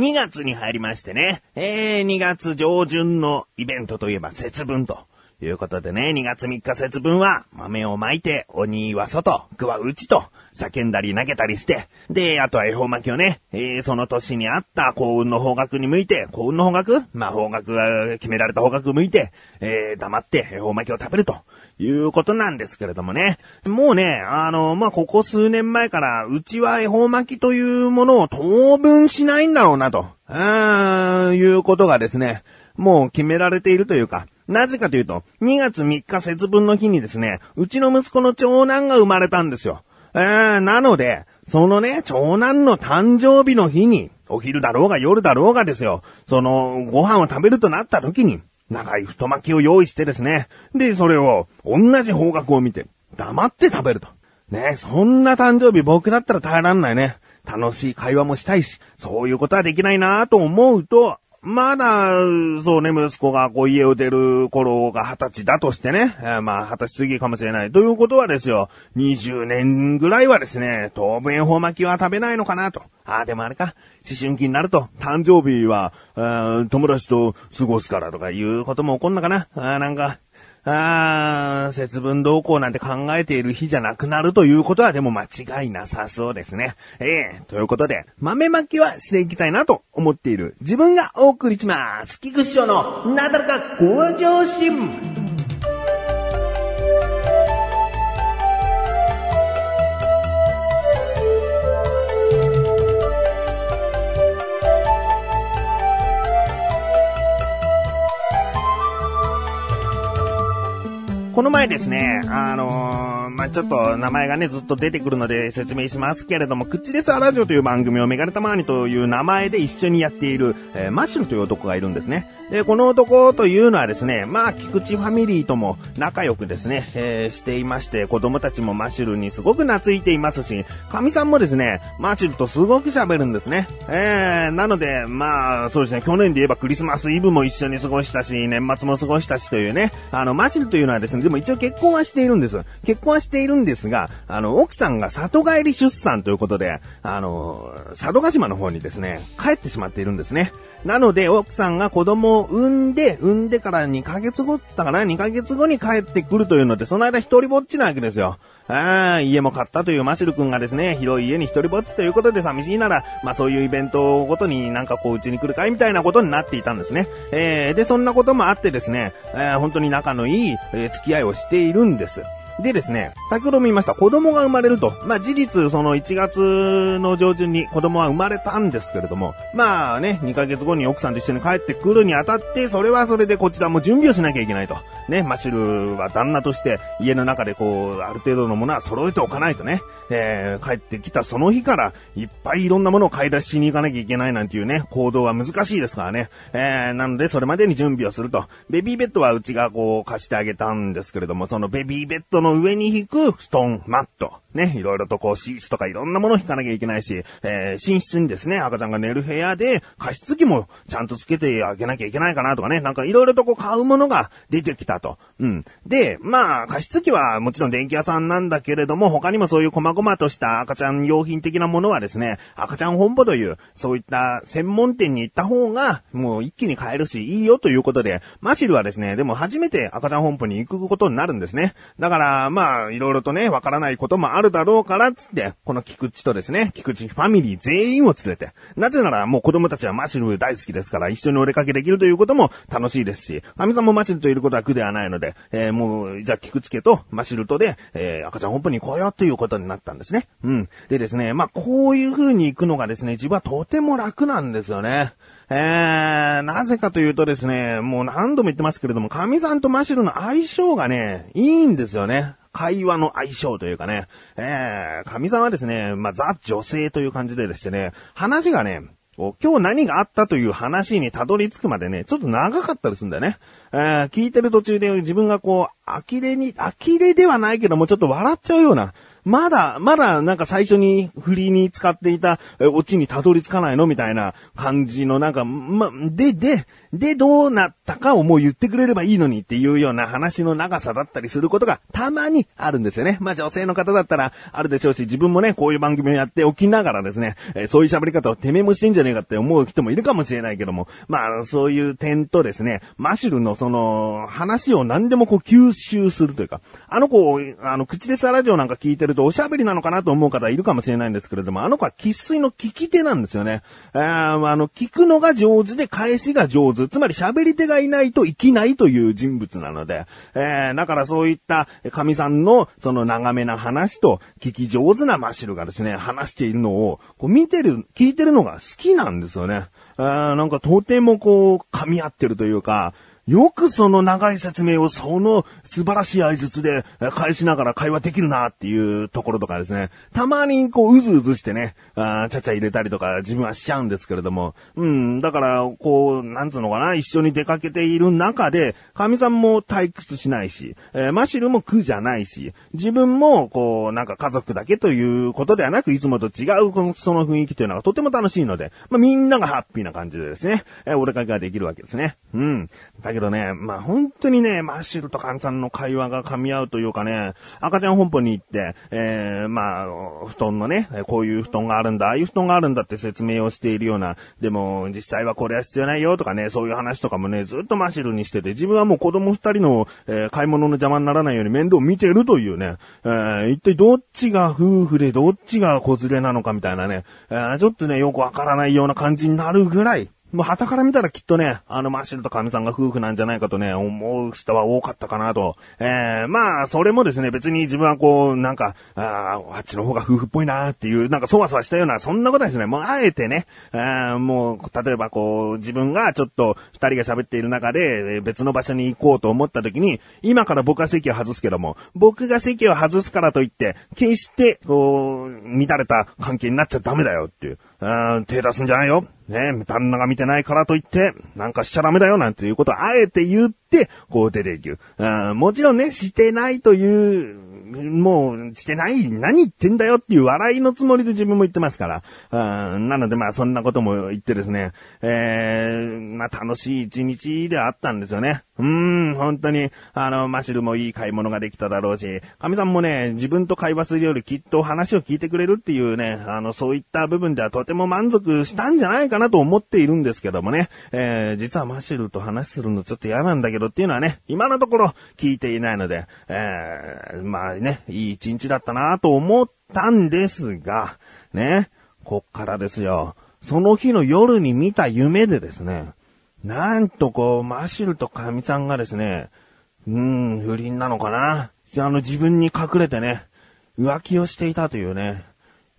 2月に入りましてね、えー、2月上旬のイベントといえば節分と。いうことでね、2月3日節分は豆を巻いて鬼は外、具は内と叫んだり投げたりして、で、あとは恵方巻きをね、えー、その年にあった幸運の方角に向いて、幸運の方角まあ、方角が決められた方角向いて、えー、黙って恵方巻きを食べると。いうことなんですけれどもね。もうね、あの、まあ、ここ数年前から、うちは恵方巻きというものを当分しないんだろうなと、うーん、いうことがですね、もう決められているというか、なぜかというと、2月3日節分の日にですね、うちの息子の長男が生まれたんですよ。えー、なので、そのね、長男の誕生日の日に、お昼だろうが夜だろうがですよ、その、ご飯を食べるとなった時に、長い太巻きを用意してですね。で、それを、同じ方角を見て、黙って食べると。ね、そんな誕生日僕だったら耐えらんないね。楽しい会話もしたいし、そういうことはできないなと思うと、まだ、そうね、息子がこう家を出る頃が二十歳だとしてね、えー、まあ二十歳過ぎかもしれない。ということはですよ、20年ぐらいはですね、当分恵方巻きは食べないのかなと。ああ、でもあれか、思春期になると、誕生日は、友達と過ごすからとかいうことも起こんのかな。あなんか、あー、節分動向なんて考えている日じゃなくなるということはでも間違いなさそうですね。ええー、ということで、豆まきはしていきたいなと思っている自分がお送りします。菊師匠のなだらか向上心。この前ですね、あのー、まあ、ちょっと名前がね、ずっと出てくるので説明しますけれども、クッチレスアラジオという番組をメガネタマーニという名前で一緒にやっている、えー、マシュルという男がいるんですね。で、この男というのはですね、まあ、菊池ファミリーとも仲良くですね、えー、していまして、子供たちもマシュルにすごく懐いていますし、神さんもですね、マシュルとすごく喋るんですね。えー、なので、まあ、そうですね、去年で言えばクリスマスイブも一緒に過ごしたし、年末も過ごしたしというね、あの、マシュルというのはですね、でも一応結婚はしているんです。結婚はしているんですが、あの、奥さんが里帰り出産ということで、あの、佐渡島の方にですね、帰ってしまっているんですね。なので、奥さんが子供を産んで、産んでから2ヶ月後って言ったかな ?2 ヶ月後に帰ってくるというので、その間一人ぼっちなわけですよ。ああ、家も買ったというマシル君がですね、広い家に一人ぼっちということで寂しいなら、まあそういうイベントごとになんかこううちに来るかいみたいなことになっていたんですね。えー、で、そんなこともあってですね、えー、本当に仲のいい、えー、付き合いをしているんです。でですね、先ほども言いました、子供が生まれると。まあ、事実、その1月の上旬に子供は生まれたんですけれども、まあね、2ヶ月後に奥さんと一緒に帰ってくるにあたって、それはそれでこちらも準備をしなきゃいけないと。ね、マシルは旦那として家の中でこう、ある程度のものは揃えておかないとね、えー、帰ってきたその日から、いっぱいいろんなものを買い出ししに行かなきゃいけないなんていうね、行動は難しいですからね。えー、なので、それまでに準備をすると。ベビーベッドはうちがこう、貸してあげたんですけれども、そのベビーベッドの上に引く布団、マット。ね、いろいろとこうシーツとかいろんなものを引かなきゃいけないし、えー、寝室にですね、赤ちゃんが寝る部屋で加湿器もちゃんとつけてあげなきゃいけないかなとかね、なんかいろいろとこう買うものが出てきたと。うん。で、まあ、加湿器はもちろん電気屋さんなんだけれども、他にもそういう細々とした赤ちゃん用品的なものはですね、赤ちゃん本舗という、そういった専門店に行った方が、もう一気に買えるし、いいよということで、マシルはですね、でも初めて赤ちゃん本舗に行くことになるんですね。だから、まあ、いろいろとね、わからないこともあるだろうから、つって、この菊池とですね、菊池ファミリー全員を連れて、なぜならもう子供たちはマシュル大好きですから、一緒にお出かけできるということも楽しいですし、神さんもマシルといることは苦ではないので、えー、もう、じゃあ菊池家とマシュルとで、えー、赤ちゃん本舗に行こうよということになったんですね。うん。でですね、まあ、こういう風に行くのがですね、自分はとても楽なんですよね。えー、なぜかというとですね、もう何度も言ってますけれども、神さんとマシルの相性がね、いいんですよね。会話の相性というかね、えー、神さんはですね、まあ、ザ女性という感じでですね、話がね、今日何があったという話にたどり着くまでね、ちょっと長かったりするんだよね。えー、聞いてる途中で自分がこう、呆れに、呆れではないけどもちょっと笑っちゃうような、まだ、まだなんか最初に振りに使っていたえオチにたどり着かないの？みたいな感じのなんか、ま、で、で、で、どうなったかをもう言ってくれればいいのにっていうような話の長さだったりすることがたまにあるんですよね。まあ女性の方だったらあるでしょうし、自分もね、こういう番組をやっておきながらですね、えーそういう喋り方をてめえもしてんじゃねえかって思う人もいるかもしれないけども、まあそういう点とですね、マシュルのその話を何でもこう吸収するというか、あの子、あの、口でさラジオなんか聞いてるとおしゃべりなのかなと思う方いるかもしれないんですけれども、あの子は喫水の聞き手なんですよね。えーあの、聞くのが上手で返しが上手。つまり喋り手がいないと生きないという人物なので、えーだからそういった神さんのその長めな話と聞き上手なマシルがですね、話しているのをこう見てる、聞いてるのが好きなんですよね。えーなんかとてもこう噛み合ってるというか、よくその長い説明をその素晴らしい合図で返しながら会話できるなっていうところとかですね。たまにこううずうずしてね、あちゃちゃ入れたりとか自分はしちゃうんですけれども。うん、だからこう、なんつうのかな、一緒に出かけている中で、神さんも退屈しないし、えーマシルも苦じゃないし、自分もこう、なんか家族だけということではなく、いつもと違うこのその雰囲気というのがとても楽しいので、まあみんながハッピーな感じでですね、えーお出かけができるわけですね。うん。だけどね、まあ本当にね、マッシュルとカンさんの会話が噛み合うというかね、赤ちゃん本舗に行って、えー、まあ、布団のね、こういう布団があるんだ、ああいう布団があるんだって説明をしているような、でも実際はこれは必要ないよとかね、そういう話とかもね、ずっとマッシュルにしてて、自分はもう子供二人の、えー買い物の邪魔にならないように面倒を見てるというね、えー一体どっちが夫婦でどっちが子連れなのかみたいなね、えーちょっとね、よくわからないような感じになるぐらい、もう旗から見たらきっとね、あのマッシルとカミさんが夫婦なんじゃないかとね、思う人は多かったかなと。えー、まあ、それもですね、別に自分はこう、なんか、あーあっちの方が夫婦っぽいなっていう、なんかそわそわしたような、そんなことはですね、もうあえてね、あーもう、例えばこう、自分がちょっと二人が喋っている中で、別の場所に行こうと思った時に、今から僕は席を外すけども、僕が席を外すからといって、決して、こう、乱れた関係になっちゃダメだよっていう。あー手出すんじゃないよ。ね旦那が見てないからといって、なんかしちゃダメだよなんていうことをあえて言って、こう出ていく。あーもちろんね、してないという、もう、してない、何言ってんだよっていう笑いのつもりで自分も言ってますから。あーなのでまあそんなことも言ってですね、えー、まあ楽しい一日であったんですよね。うーん、本当に、あの、マシルもいい買い物ができただろうし、神さんもね、自分と会話するよりきっと話を聞いてくれるっていうね、あの、そういった部分ではとても満足したんじゃないかなと思っているんですけどもね、えー、実はマシルと話するのちょっと嫌なんだけどっていうのはね、今のところ聞いていないので、えー、まあね、いい一日だったなと思ったんですが、ね、こっからですよ。その日の夜に見た夢でですね、なんとこう、マシルとカミさんがですね、うーん、不倫なのかなあの自分に隠れてね、浮気をしていたというね、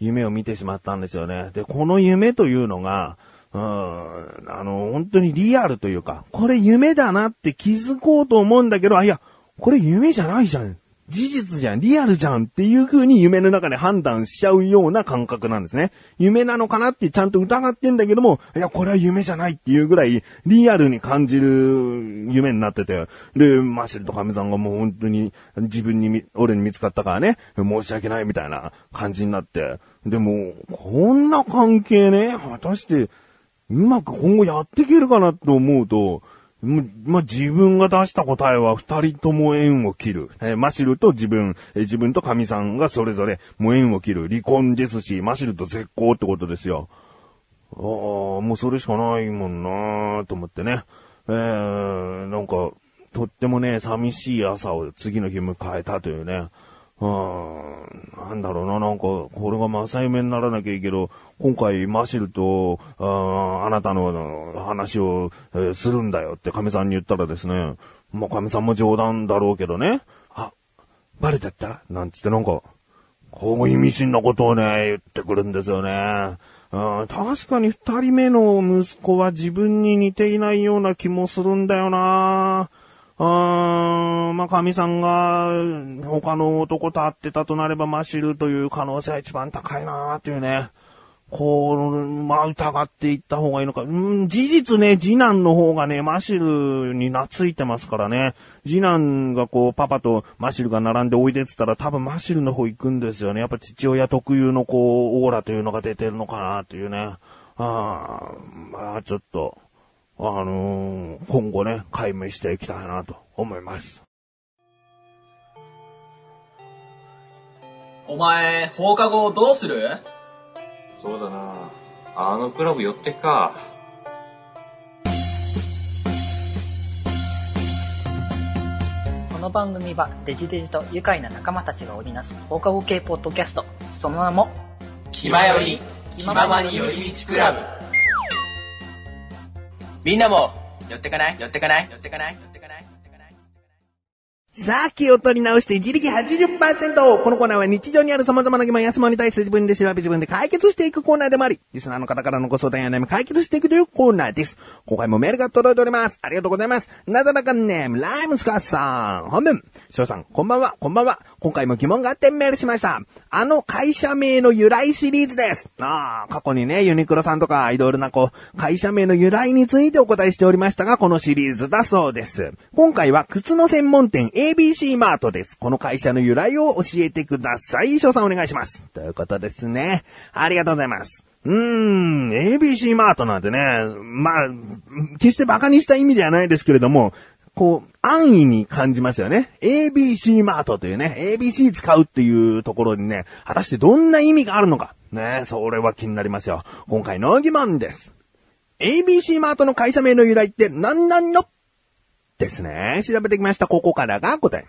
夢を見てしまったんですよね。で、この夢というのが、うん、あの、本当にリアルというか、これ夢だなって気づこうと思うんだけど、あ、いや、これ夢じゃないじゃん。事実じゃん、リアルじゃんっていう風に夢の中で判断しちゃうような感覚なんですね。夢なのかなってちゃんと疑ってんだけども、いや、これは夢じゃないっていうぐらいリアルに感じる夢になってて、で、マシルとカミさんがもう本当に自分にみ、俺に見つかったからね、申し訳ないみたいな感じになって、でも、こんな関係ね、果たして、うまく今後やっていけるかなと思うと、ま、自分が出した答えは二人とも縁を切る。えーマシルと自分、えー自分と神さんがそれぞれもう縁を切る。離婚ですし、マシルと絶交ってことですよ。ああ、もうそれしかないもんなーと思ってね。えー、なんか、とってもね、寂しい朝を次の日迎えたというね。うん、なんだろうな、なんか、これが正夢にならなきゃいいけど、今回マシルと、ああなたの話を、えーするんだよって神さんに言ったらですね、まあ神さんも冗談だろうけどね、あ、バレちゃった？なんつってなんか、こう意味深なことをね、言ってくるんですよね。うん、確かに二人目の息子は自分に似ていないような気もするんだよな。うーん、まあ、神さんが他の男と会ってたとなればマシルという可能性は一番高いなっていうね。こう、まあ、疑っていった方がいいのか。うん、事実ね、次男の方がね、マシルに懐いてますからね。次男がこう、パパとマシルが並んでおいでって言ったら多分マシルの方行くんですよね。やっぱ父親特有のこう、オーラというのが出てるのかなっていうね。ああ、まあちょっと、あのー、今後ね、解明していきたいなと思います。お前、放課後どうする？そうだなあのクラブ寄ってか。この番組はデジデジと愉快な仲間たちが織りなす放課後系ポッドキャスト。その名も、気まより、気ままに寄り道クラブ。みんなも、寄ってかない？寄ってかない？寄ってかない？さあ、気を取り直して自力80%。このコーナーは日常にある様々な疑問や質問に対して自分で調べ自分で解決していくコーナーでもあり、リスナーの方からのご相談や悩み解決していくというコーナーです。今回もメールが届いております。ありがとうございます。なだらかネーム、ライムスカッさん。本文。翔さん、こんばんは、こんばんは。今回も疑問があってメールしました。あの会社名の由来シリーズです。ああ、過去にね、ユニクロさんとかいろいろなこう、会社名の由来についてお答えしておりましたが、このシリーズだそうです。今回は靴の専門店 ABC マートです。この会社の由来を教えてください。翔さんお願いします。ということですね。ありがとうございます。うーん、ABC マートなんてね、まあ、決して馬鹿にした意味ではないですけれども、こう、安易に感じますよね。ABC マートというね、ABC 使うっていうところにね、果たしてどんな意味があるのか。ね、それは気になりますよ。今回の疑問です。ABC マートの会社名の由来って何なんの？ですね。調べてきました。ここからが答え。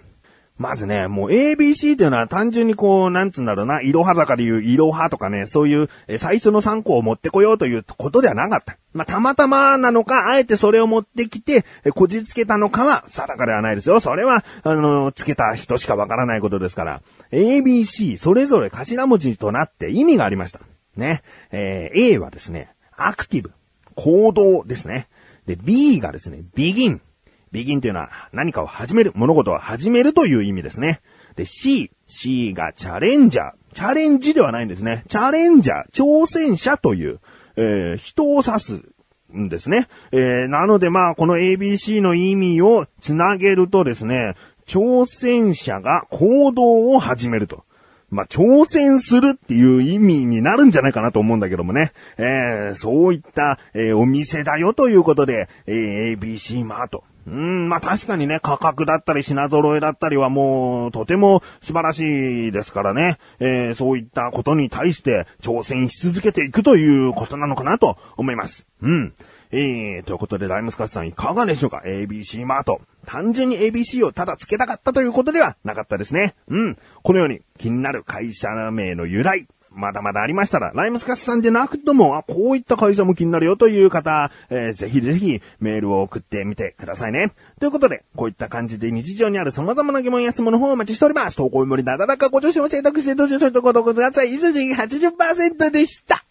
まずね、もう ABC っていうのは単純にこう、なんつうんだろうな、いろは坂でいういろはとかね、そういう最初の参考を持ってこようということではなかった。まあ、たまたまなのか、あえてそれを持ってきて、こじつけたのかは定かではないですよ。それは、あの、つけた人しかわからないことですから。ABC、それぞれ頭文字となって意味がありました。ね。えー、A はですね、アクティブ、行動ですね。で、B がですね、begin、ビギンというのは何かを始める、物事を始めるという意味ですね。で、C、C がチャレンジャー。チャレンジではないんですね。チャレンジャー、挑戦者という、えー、人を指すんですね。えー、なのでまあ、この ABC の意味をつなげるとですね、挑戦者が行動を始めると。まあ、挑戦するっていう意味になるんじゃないかなと思うんだけどもね。えー、そういった、えー、お店だよということで、えー、ABC マート。うん、まあ確かにね、価格だったり品揃えだったりはもうとても素晴らしいですからね、えー、そういったことに対して挑戦し続けていくということなのかなと思います。うん。えー、ということで、ライムスカスさんいかがでしょうか ?ABC マート。単純に ABC をただ付けたかったということではなかったですね。うん。このように気になる会社名の由来、まだまだありましたら、ライムスカスさんでなくとも、あ、こういった会社も気になるよという方、えー、ぜひぜひメールを送ってみてくださいね。ということで、こういった感じで日常にある様々な疑問や質問の方をお待ちしております。投稿よりなだらかご助手を選択してどうしようとご投稿ください。以上80%でした。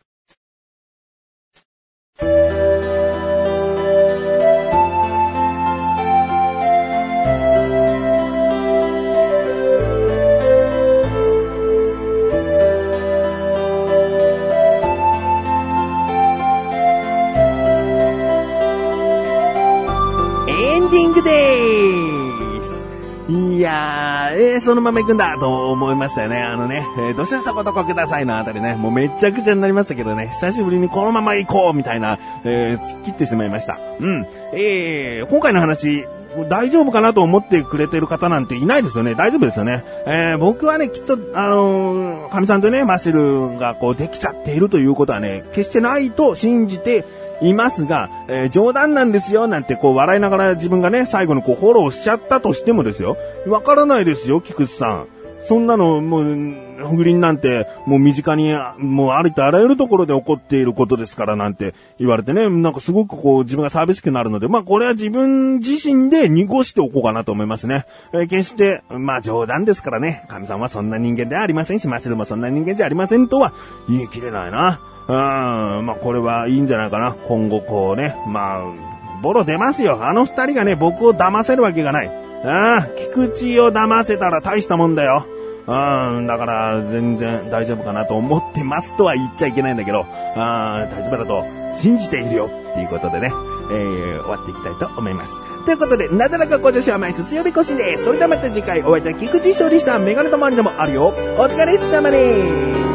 やー、えー、そのまま行くんだと思いましたよね。あのね、えー、どしどしとことこくださいのあたりね、もうめちゃくちゃになりましたけどね、久しぶりにこのまま行こうみたいな、えー、突っ切ってしまいました。うん。えー、今回の話、大丈夫かなと思ってくれてる方なんていないですよね。大丈夫ですよね。えー、僕はね、きっと、あのー、神さんとね、マシルがこうできちゃっているということはね、決してないと信じて、いますが、えー、冗談なんですよ、なんてこう笑いながら自分がね、最後のこうフォローしちゃったとしてもですよ。わからないですよ、菊池さん。そんなの、もう、不倫なんて、もう身近に、もうありとあらゆるところで起こっていることですからなんて言われてね、なんかすごくこう自分が寂しくなるので、まあこれは自分自身で濁しておこうかなと思いますね。えー、決して、まあ冗談ですからね、神さんはそんな人間ではありませんし、マシルもそんな人間じゃありませんとは言い切れないな。うん、まあこれはいいんじゃないかな。今後こうね、まあ、ボロ出ますよ。あの二人がね、僕を騙せるわけがない。ああ、菊池を騙せたら大したもんだよ。うん、だから全然大丈夫かなと思ってますとは言っちゃいけないんだけど、あー大丈夫だと信じているよっていうことでね、えー、終わっていきたいと思います。ということで、なだらかご女子は毎日水曜日更新です。それではまた次回お会いいたい菊池勝利したメガネとマリでもあるよ。お疲れ様です。